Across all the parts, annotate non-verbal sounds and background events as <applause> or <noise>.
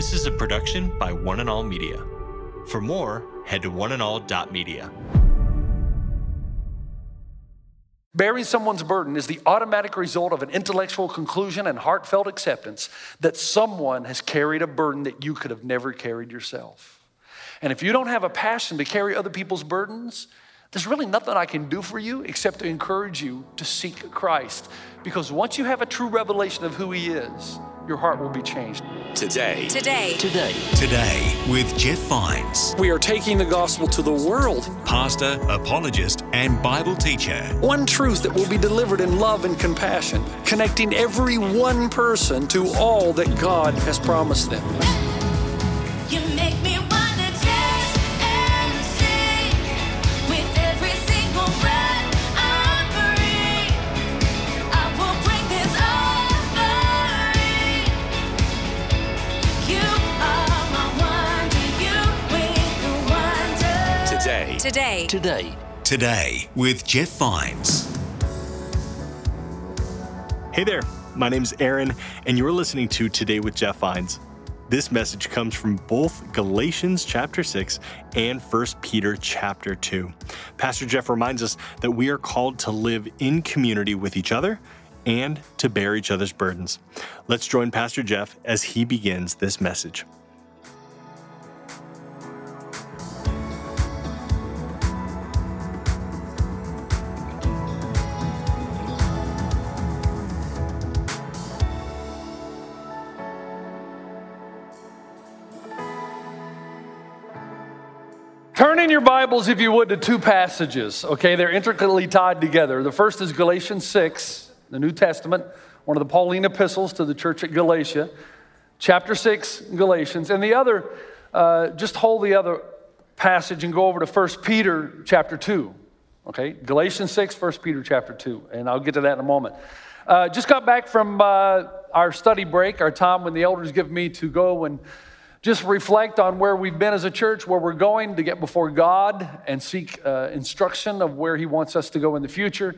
This is a production by One and All Media. For more, head to oneandall.media. Bearing someone's burden is the automatic result of an intellectual conclusion and heartfelt acceptance that someone has carried a burden that you could have never carried yourself. And if you don't have a passion to carry other people's burdens, there's really nothing I can do for you except to encourage you to seek Christ. Because once you have a true revelation of who He is, your heart will be changed. Today. Today. Today. Today with Jeff Vines, We are taking the gospel to the world. pastor, apologist, and Bible teacher. One truth that will be delivered in love and compassion, connecting every one person to all that God has promised them. Today. Today. Today. Today with Jeff Vines. Hey there, my name's Aaron, and you're listening to Today with Jeff Vines. This message comes from both Galatians chapter 6 and 1 Peter chapter 2. Pastor Jeff reminds us that we are called to live in community with each other and to bear each other's burdens. Let's join Pastor Jeff as he begins this message. Turn in your Bibles, if you would, to two passages, okay? They're intricately tied together. The first is Galatians 6, the New Testament, one of the Pauline epistles to the church at Galatia, chapter 6, Galatians. And the other, uh, just hold the other passage and go over to 1 Peter chapter 2, okay? Galatians 6, 1 Peter chapter 2. And I'll get to that in a moment. Uh, just got back from uh, our study break, our time when the elders give me to go and just reflect on where we've been as a church, where we're going to get before God and seek uh, instruction of where He wants us to go in the future.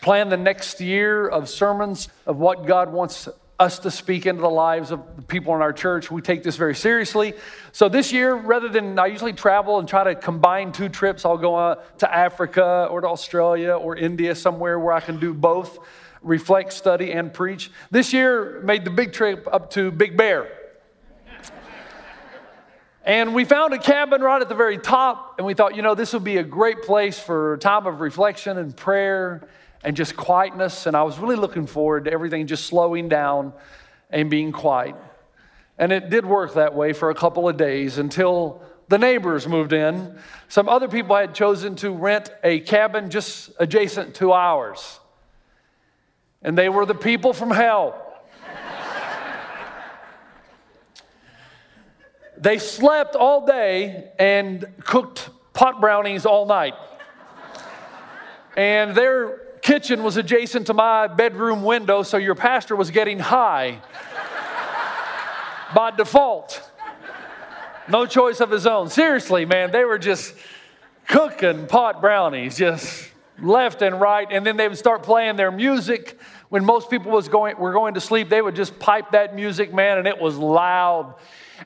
Plan the next year of sermons of what God wants us to speak into the lives of the people in our church. We take this very seriously. So this year, rather than I usually travel and try to combine two trips, I'll go uh, to Africa or to Australia or India, somewhere where I can do both reflect, study, and preach. This year, made the big trip up to Big Bear. And we found a cabin right at the very top, and we thought, you know, this would be a great place for time of reflection and prayer and just quietness. And I was really looking forward to everything just slowing down and being quiet. And it did work that way for a couple of days until the neighbors moved in. Some other people had chosen to rent a cabin just adjacent to ours. And they were the people from hell. They slept all day and cooked pot brownies all night. And their kitchen was adjacent to my bedroom window, so your pastor was getting high by default. No choice of his own. Seriously, man, they were just cooking pot brownies, just left and right. And then they would start playing their music. When most people was going, were going to sleep, they would just pipe that music, man, and it was loud.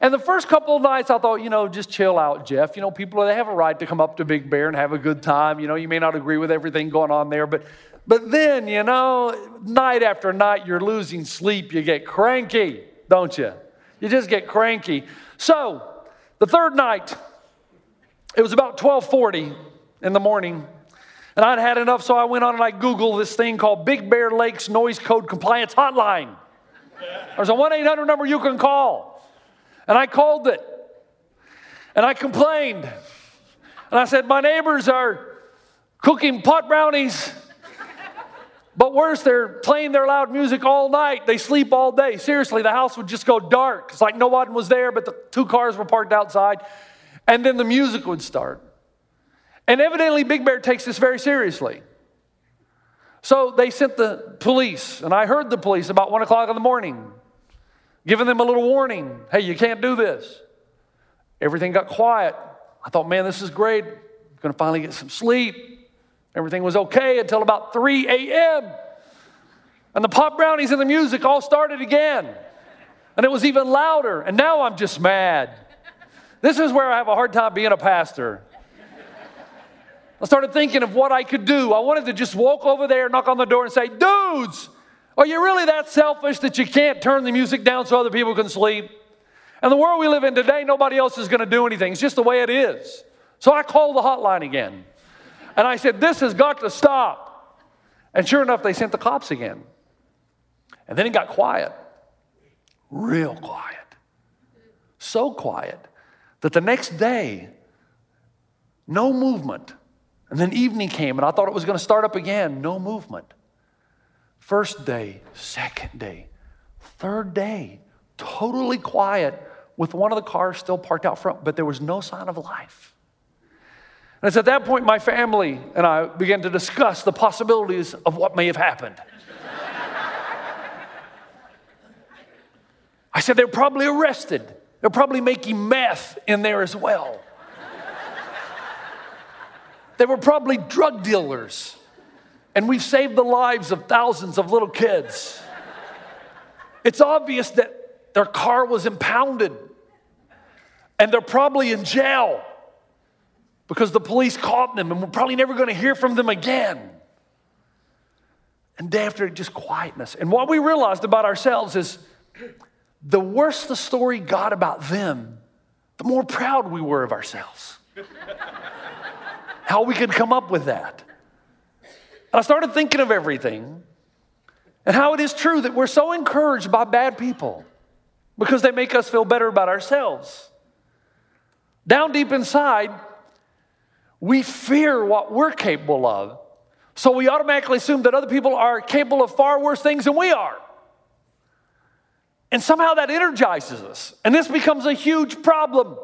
And the first couple of nights, I thought, you know, just chill out, Jeff. You know, people they have a right to come up to Big Bear and have a good time. You know, you may not agree with everything going on there, but but then, you know, night after night, you're losing sleep. You get cranky, don't you? You just get cranky. So, the third night, it was about 12:40 in the morning, and I'd had enough, so I went on and I Googled this thing called Big Bear Lakes Noise Code Compliance Hotline. There's a 1 800 number you can call. And I called it. And I complained. And I said, My neighbors are cooking pot brownies. But worse, they're playing their loud music all night. They sleep all day. Seriously, the house would just go dark. It's like no one was there, but the two cars were parked outside. And then the music would start. And evidently, Big Bear takes this very seriously. So they sent the police, and I heard the police about one o'clock in the morning, giving them a little warning hey, you can't do this. Everything got quiet. I thought, man, this is great. I'm going to finally get some sleep. Everything was okay until about 3 a.m. And the pop brownies and the music all started again. And it was even louder. And now I'm just mad. This is where I have a hard time being a pastor. I started thinking of what I could do. I wanted to just walk over there, knock on the door, and say, Dudes, are you really that selfish that you can't turn the music down so other people can sleep? And the world we live in today, nobody else is going to do anything. It's just the way it is. So I called the hotline again. And I said, This has got to stop. And sure enough, they sent the cops again. And then it got quiet, real quiet. So quiet that the next day, no movement. And then evening came, and I thought it was going to start up again, no movement. First day, second day, third day, totally quiet with one of the cars still parked out front, but there was no sign of life. And it's at that point my family and I began to discuss the possibilities of what may have happened. <laughs> I said, they're probably arrested. They're probably making meth in there as well. they were probably drug dealers. And we've saved the lives of thousands of little kids. It's obvious that their car was impounded and they're probably in jail because the police caught them and we're probably never going to hear from them again. And day after just quietness. And what we realized about ourselves is the worse the story got about them, the more proud we were of ourselves. <laughs> How we could come up with that. And I started thinking of everything and how it is true that we're so encouraged by bad people because they make us feel better about ourselves. Down deep inside, we fear what we're capable of. So we automatically assume that other people are capable of far worse things than we are. And somehow that energizes us. And this becomes a huge problem.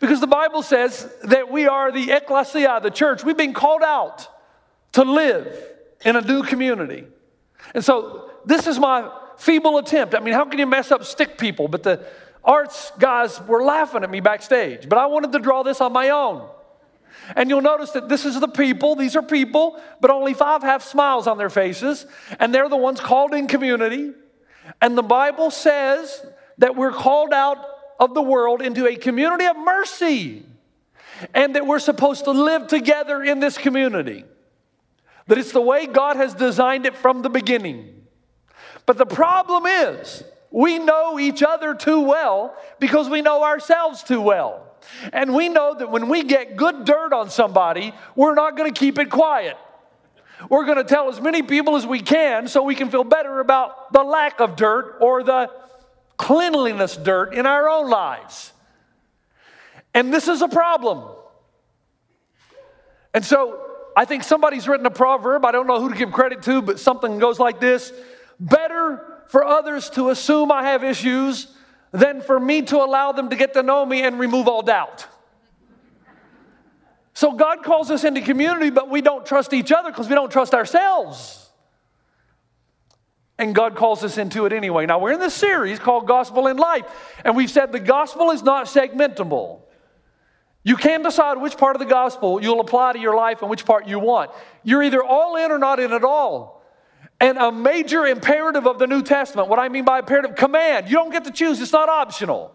Because the Bible says that we are the ecclesia, the church. We've been called out to live in a new community. And so this is my feeble attempt. I mean, how can you mess up stick people? But the arts guys were laughing at me backstage. But I wanted to draw this on my own. And you'll notice that this is the people, these are people, but only five have smiles on their faces, and they're the ones called in community. And the Bible says that we're called out of the world into a community of mercy, and that we're supposed to live together in this community. That it's the way God has designed it from the beginning. But the problem is, we know each other too well because we know ourselves too well. And we know that when we get good dirt on somebody, we're not going to keep it quiet. We're going to tell as many people as we can so we can feel better about the lack of dirt or the cleanliness dirt in our own lives. And this is a problem. And so I think somebody's written a proverb. I don't know who to give credit to, but something goes like this Better for others to assume I have issues than for me to allow them to get to know me and remove all doubt. So God calls us into community, but we don't trust each other because we don't trust ourselves. And God calls us into it anyway. Now, we're in this series called Gospel in Life, and we've said the gospel is not segmentable. You can decide which part of the gospel you'll apply to your life and which part you want. You're either all in or not in at all. And a major imperative of the New Testament, what I mean by imperative, command. You don't get to choose, it's not optional.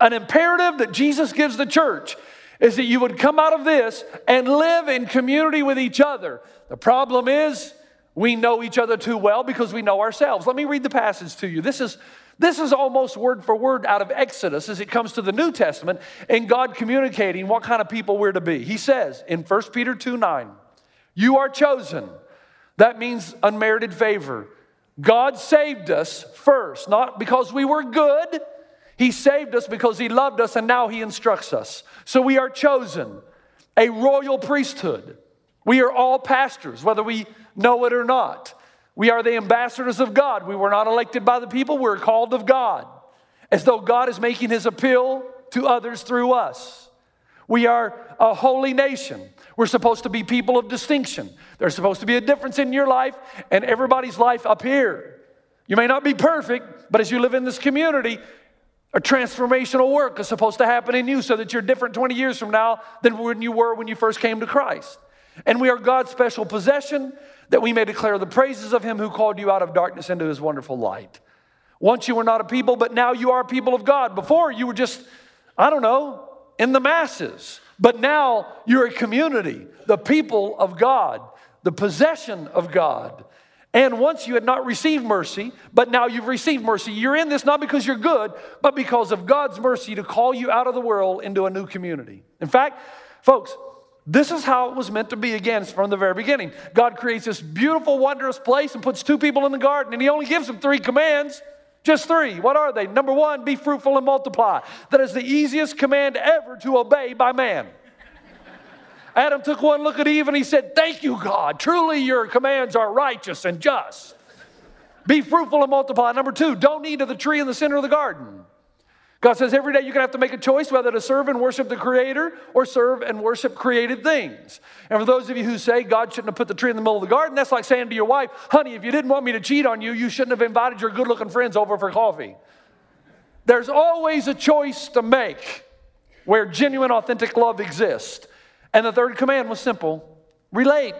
An imperative that Jesus gives the church is that you would come out of this and live in community with each other. The problem is, we know each other too well because we know ourselves. Let me read the passage to you. This is, this is almost word for word out of Exodus as it comes to the New Testament and God communicating what kind of people we're to be. He says in 1 Peter 2 9, You are chosen that means unmerited favor. God saved us first, not because we were good. He saved us because He loved us and now He instructs us. So we are chosen, a royal priesthood. We are all pastors, whether we know it or not. We are the ambassadors of God. We were not elected by the people, we're called of God, as though God is making His appeal to others through us. We are a holy nation. We're supposed to be people of distinction. There's supposed to be a difference in your life and everybody's life up here. You may not be perfect, but as you live in this community, a transformational work is supposed to happen in you so that you're different 20 years from now than when you were when you first came to Christ. And we are God's special possession that we may declare the praises of Him who called you out of darkness into His wonderful light. Once you were not a people, but now you are a people of God. Before you were just, I don't know, in the masses. But now you're a community, the people of God, the possession of God. And once you had not received mercy, but now you've received mercy. You're in this not because you're good, but because of God's mercy to call you out of the world into a new community. In fact, folks, this is how it was meant to be again from the very beginning. God creates this beautiful, wondrous place and puts two people in the garden, and He only gives them three commands. Just three. What are they? Number one, be fruitful and multiply. That is the easiest command ever to obey by man. Adam took one look at Eve and he said, Thank you, God. Truly, your commands are righteous and just. Be fruitful and multiply. Number two, don't eat of the tree in the center of the garden. God says every day you're going to have to make a choice whether to serve and worship the Creator or serve and worship created things. And for those of you who say God shouldn't have put the tree in the middle of the garden, that's like saying to your wife, honey, if you didn't want me to cheat on you, you shouldn't have invited your good looking friends over for coffee. There's always a choice to make where genuine, authentic love exists. And the third command was simple relate,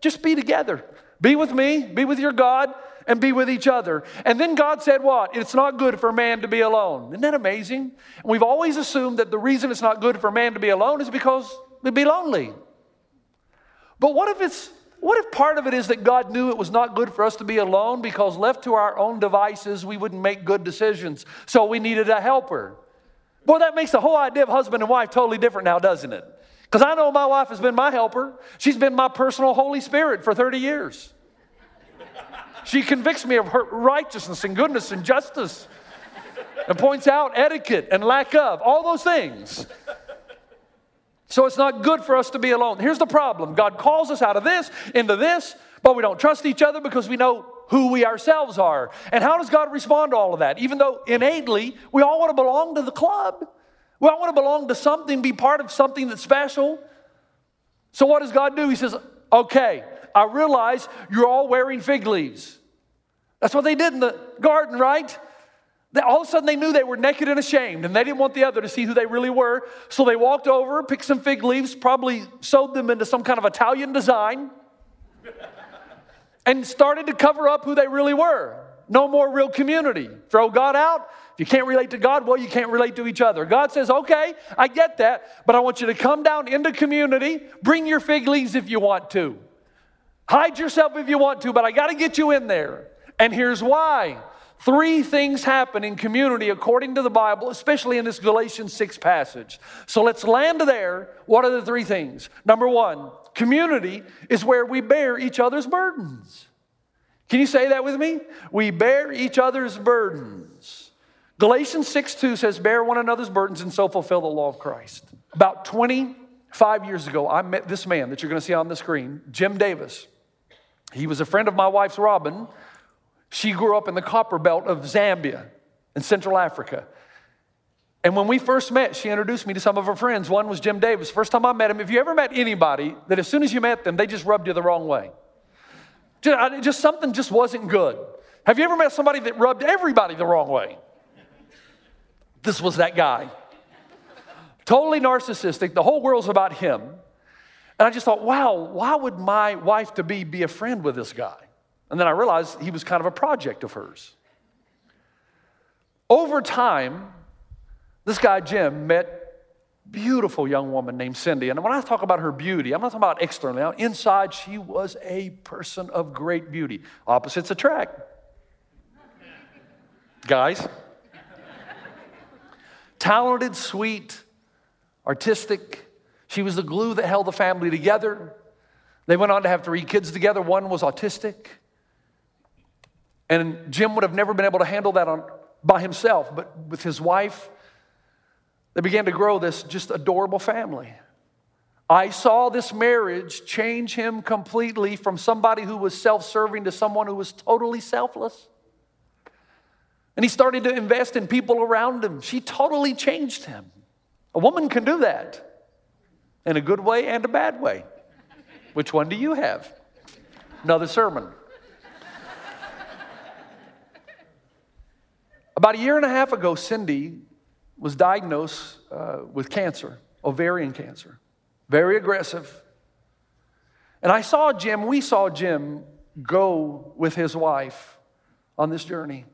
just be together. Be with me, be with your God, and be with each other. And then God said, What? It's not good for man to be alone. Isn't that amazing? And we've always assumed that the reason it's not good for man to be alone is because we'd be lonely. But what if it's what if part of it is that God knew it was not good for us to be alone because left to our own devices, we wouldn't make good decisions. So we needed a helper. Boy, that makes the whole idea of husband and wife totally different now, doesn't it? Because I know my wife has been my helper. She's been my personal Holy Spirit for 30 years. She convicts me of her righteousness and goodness and justice and points out etiquette and lack of, all those things. So it's not good for us to be alone. Here's the problem God calls us out of this into this, but we don't trust each other because we know who we ourselves are. And how does God respond to all of that? Even though innately we all want to belong to the club, we all want to belong to something, be part of something that's special. So what does God do? He says, Okay, I realize you're all wearing fig leaves. That's what they did in the garden, right? They, all of a sudden, they knew they were naked and ashamed, and they didn't want the other to see who they really were. So they walked over, picked some fig leaves, probably sewed them into some kind of Italian design, and started to cover up who they really were. No more real community. Throw God out. If you can't relate to God, well, you can't relate to each other. God says, okay, I get that, but I want you to come down into community. Bring your fig leaves if you want to. Hide yourself if you want to, but I got to get you in there. And here's why. Three things happen in community according to the Bible, especially in this Galatians 6 passage. So let's land there. What are the three things? Number one, community is where we bear each other's burdens. Can you say that with me? We bear each other's burdens. Galatians 6 2 says, Bear one another's burdens and so fulfill the law of Christ. About 25 years ago, I met this man that you're going to see on the screen, Jim Davis. He was a friend of my wife's, Robin. She grew up in the copper belt of Zambia in Central Africa. And when we first met, she introduced me to some of her friends. One was Jim Davis. First time I met him, if you ever met anybody that as soon as you met them, they just rubbed you the wrong way. Just, just something just wasn't good. Have you ever met somebody that rubbed everybody the wrong way? This was that guy. Totally narcissistic. The whole world's about him. And I just thought, wow, why would my wife to be be a friend with this guy? And then I realized he was kind of a project of hers. Over time, this guy Jim met beautiful young woman named Cindy. And when I talk about her beauty, I'm not talking about externally. Inside, she was a person of great beauty. Opposites attract. Guys. Talented, sweet, artistic. She was the glue that held the family together. They went on to have three kids together. One was autistic. And Jim would have never been able to handle that on, by himself, but with his wife, they began to grow this just adorable family. I saw this marriage change him completely from somebody who was self serving to someone who was totally selfless. And he started to invest in people around him. She totally changed him. A woman can do that in a good way and a bad way. Which one do you have? Another sermon. About a year and a half ago, Cindy was diagnosed uh, with cancer, ovarian cancer, very aggressive. And I saw Jim, we saw Jim go with his wife on this journey.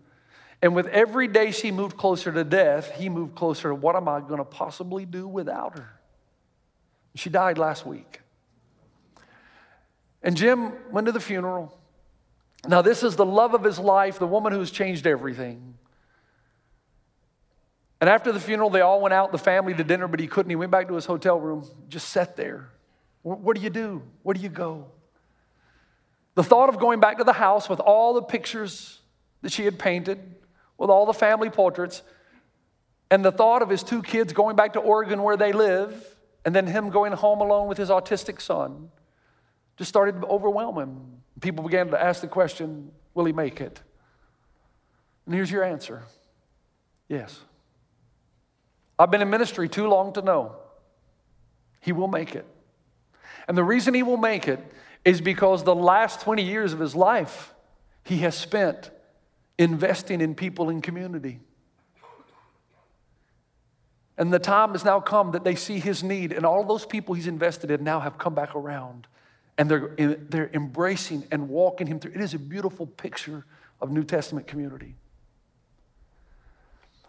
And with every day she moved closer to death, he moved closer to what am I going to possibly do without her? She died last week. And Jim went to the funeral. Now, this is the love of his life, the woman who's changed everything. And after the funeral, they all went out, the family to dinner, but he couldn't. He went back to his hotel room, just sat there. What do you do? Where do you go? The thought of going back to the house with all the pictures that she had painted, with all the family portraits, and the thought of his two kids going back to Oregon where they live, and then him going home alone with his autistic son, just started to overwhelm him. People began to ask the question Will he make it? And here's your answer yes. I've been in ministry too long to know he will make it. And the reason he will make it is because the last 20 years of his life he has spent investing in people in community. And the time has now come that they see his need, and all those people he's invested in now have come back around. And they're, they're embracing and walking him through. It is a beautiful picture of New Testament community.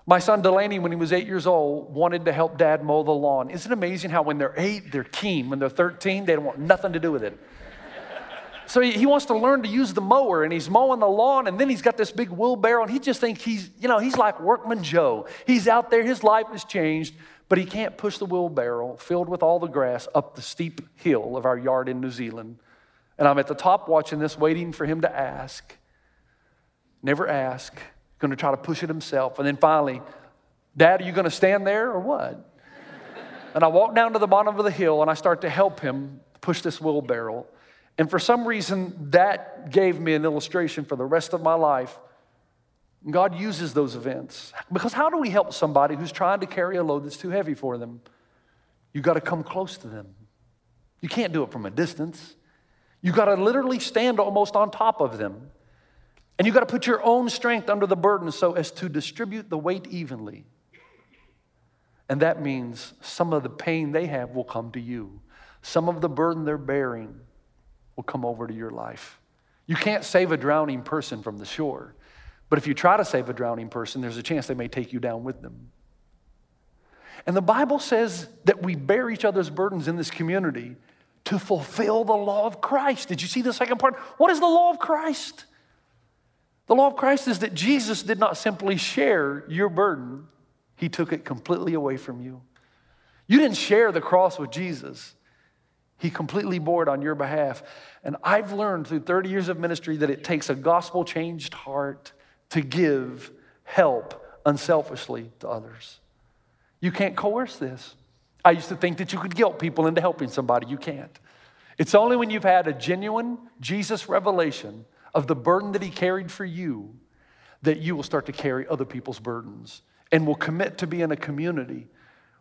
My son Delaney, when he was eight years old, wanted to help dad mow the lawn. Isn't it amazing how when they're eight, they're keen. When they're 13, they don't want nothing to do with it. So he, wants to learn to use the mower and he's mowing the lawn and then he's got this big wheelbarrow and he just thinks he's, you know, he's like Workman Joe. He's out there, his life has changed, but he can't push the wheelbarrow filled with all the grass up the steep hill of our yard in New Zealand. And I'm at the top watching this, waiting for him to ask. Never ask, going to try to push it himself. And then finally, Dad, are you going to stand there or what? and I walk down to the bottom of the hill and I start to help him push this wheelbarrow. And for some reason, that gave me an illustration for the rest of my life. God uses those events. Because how do we help somebody who's trying to carry a load that's too heavy for them? You got to come close to them. You can't do it from a distance. You got to literally stand almost on top of them. And you've got to put your own strength under the burden so as to distribute the weight evenly. And that means some of the pain they have will come to you. Some of the burden they're bearing will come over to your life. You can't save a drowning person from the shore, but if you try to save a drowning person, there's a chance they may take you down with them. And the Bible says that we bear each other's burdens in this community to fulfill the law of Christ. Did you see the second part? What is the law of Christ? The law of Christ is that Jesus did not simply share your burden, He took it completely away from you. You didn't share the cross with Jesus. He completely bore it on your behalf. And I've learned through 30 years of ministry that it takes a gospel changed heart to give help unselfishly to others. You can't coerce this. I used to think that you could guilt people into helping somebody. You can't. It's only when you've had a genuine Jesus revelation of the burden that he carried for you that you will start to carry other people's burdens and will commit to be in a community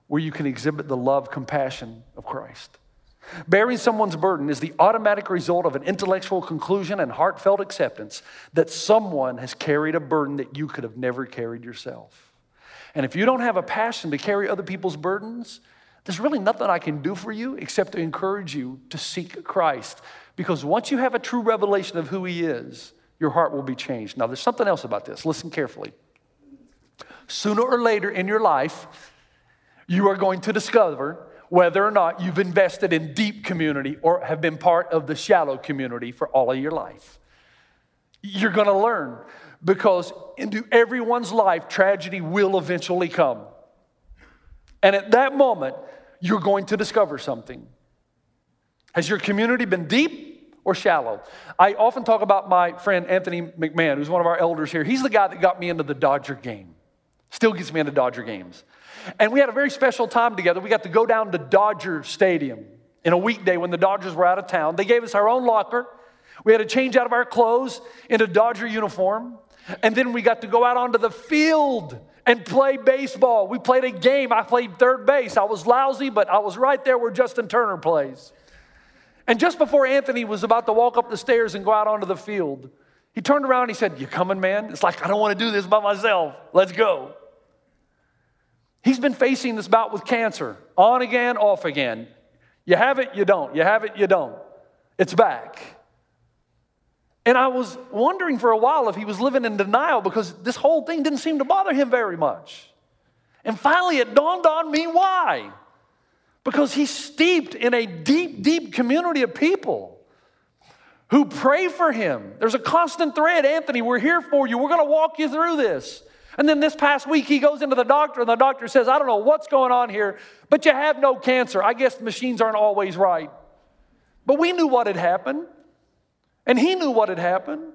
where you can exhibit the love, compassion of Christ. Bearing someone's burden is the automatic result of an intellectual conclusion and heartfelt acceptance that someone has carried a burden that you could have never carried yourself. And if you don't have a passion to carry other people's burdens, there's really nothing I can do for you except to encourage you to seek Christ. Because once you have a true revelation of who He is, your heart will be changed. Now, there's something else about this. Listen carefully. Sooner or later in your life, you are going to discover whether or not you've invested in deep community or have been part of the shallow community for all of your life. You're going to learn because into everyone's life, tragedy will eventually come. And at that moment, you're going to discover something. Has your community been deep or shallow? I often talk about my friend Anthony McMahon, who's one of our elders here. He's the guy that got me into the Dodger game, still gets me into Dodger games. And we had a very special time together. We got to go down to Dodger Stadium in a weekday when the Dodgers were out of town. They gave us our own locker. We had to change out of our clothes into Dodger uniform. And then we got to go out onto the field and play baseball. We played a game. I played third base. I was lousy, but I was right there where Justin Turner plays. And just before Anthony was about to walk up the stairs and go out onto the field, he turned around and he said, You coming, man? It's like, I don't want to do this by myself. Let's go. He's been facing this bout with cancer, on again, off again. You have it, you don't. You have it, you don't. It's back. And I was wondering for a while if he was living in denial because this whole thing didn't seem to bother him very much. And finally, it dawned on me why. Because he's steeped in a deep, deep community of people who pray for him. There's a constant thread. Anthony, we're here for you. We're going to walk you through this. And then this past week, he goes into the doctor, and the doctor says, I don't know what's going on here, but you have no cancer. I guess the machines aren't always right. But we knew what had happened, and he knew what had happened.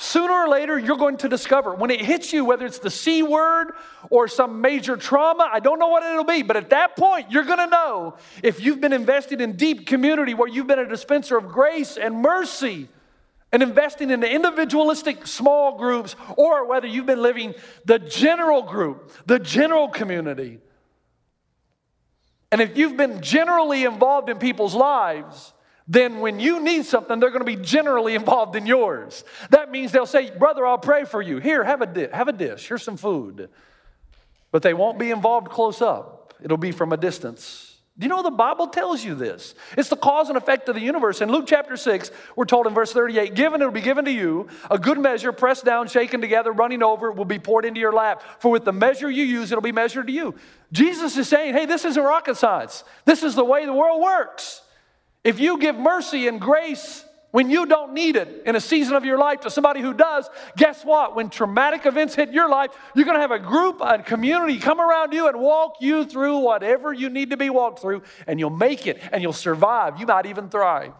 Sooner or later, you're going to discover when it hits you, whether it's the C word or some major trauma, I don't know what it'll be, but at that point, you're going to know if you've been invested in deep community where you've been a dispenser of grace and mercy and investing in the individualistic small groups or whether you've been living the general group, the general community. And if you've been generally involved in people's lives, then when you need something, they're going to be generally involved in yours. That means they'll say, Brother, I'll pray for you. Here, have a, di- have a dish. Here's some food. But they won't be involved close up, it'll be from a distance. Do you know the Bible tells you this? It's the cause and effect of the universe. In Luke chapter 6, we're told in verse 38 Given, it'll be given to you, a good measure, pressed down, shaken together, running over, will be poured into your lap. For with the measure you use, it'll be measured to you. Jesus is saying, Hey, this isn't rocket science. This is the way the world works. If you give mercy and grace when you don't need it in a season of your life to somebody who does, guess what? When traumatic events hit your life, you're going to have a group, a community come around you and walk you through whatever you need to be walked through, and you'll make it and you'll survive. You might even thrive.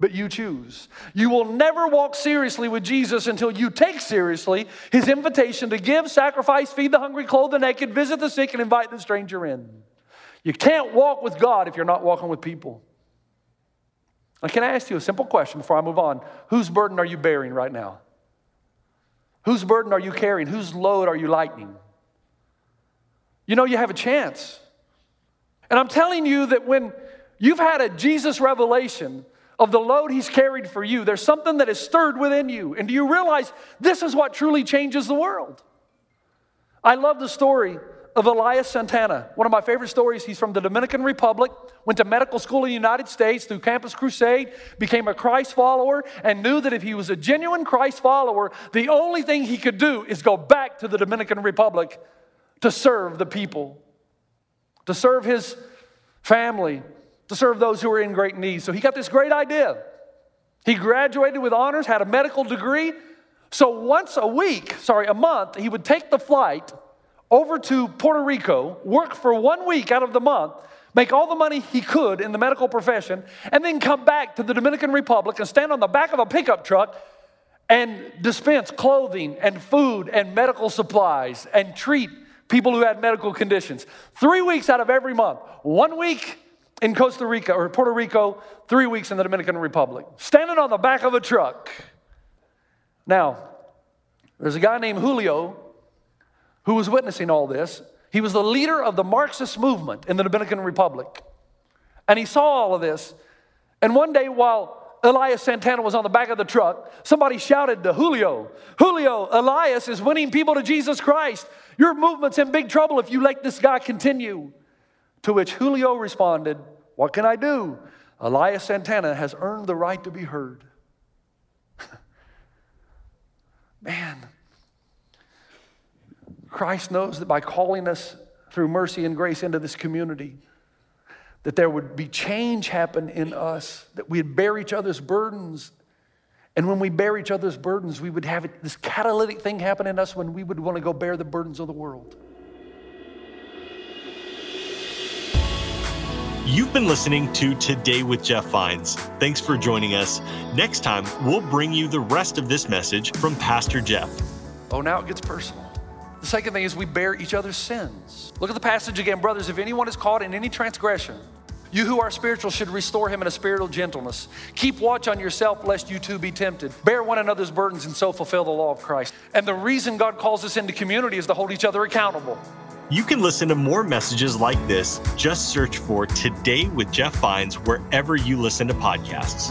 But you choose. You will never walk seriously with Jesus until you take seriously his invitation to give, sacrifice, feed the hungry, clothe the naked, visit the sick, and invite the stranger in. You can't walk with God if you're not walking with people. Now, can I ask you a simple question before I move on? Whose burden are you bearing right now? Whose burden are you carrying? Whose load are you lightening? You know, you have a chance. And I'm telling you that when you've had a Jesus revelation of the load he's carried for you, there's something that is stirred within you. And do you realize this is what truly changes the world? I love the story of Elias Santana, one of my favorite stories. He's from the Dominican Republic, went to medical school in the United States through Campus Crusade, became a Christ follower, and knew that if he was a genuine Christ follower, the only thing he could do is go back to the Dominican Republic to serve the people, to serve his family, to serve those who were in great need. So he got this great idea. He graduated with honors, had a medical degree. So once a week, sorry, a month, he would take the flight over to Puerto Rico, work for one week out of the month, make all the money he could in the medical profession, and then come back to the Dominican Republic and stand on the back of a pickup truck and dispense clothing and food and medical supplies and treat people who had medical conditions. Three weeks out of every month, one week in Costa Rica or Puerto Rico, three weeks in the Dominican Republic, standing on the back of a truck. Now, there's a guy named Julio who was witnessing all this. He was the leader of the Marxist movement in the Dominican Republic. And he saw all of this. And one day, while Elias Santana was on the back of the truck, somebody shouted to Julio, Julio, Elias is winning people to Jesus Christ. Your movement's in big trouble if you let this guy continue. To which Julio responded, What can I do? Elias Santana has earned the right to be heard. <laughs> Man, Christ knows that by calling us through mercy and grace into this community, that there would be change happen in us, that we'd bear each other's burdens. And when we bear each other's burdens, we would have this catalytic thing happen in us when we would want to go bear the burdens of the world. You've been listening to Today with Jeff Vines. Thanks for joining us. Next time, we'll bring you the rest of this message from Pastor Jeff. Oh, now it gets personal. The second thing is we bear each other's sins. Look at the passage again, brothers. If anyone is caught in any transgression, you who are spiritual should restore him in a spirit of gentleness. Keep watch on yourself, lest you too be tempted. Bear one another's burdens and so fulfill the law of Christ. And the reason God calls us into community is to hold each other accountable. You can listen to more messages like this. Just search for Today with Jeff Vines wherever you listen to podcasts.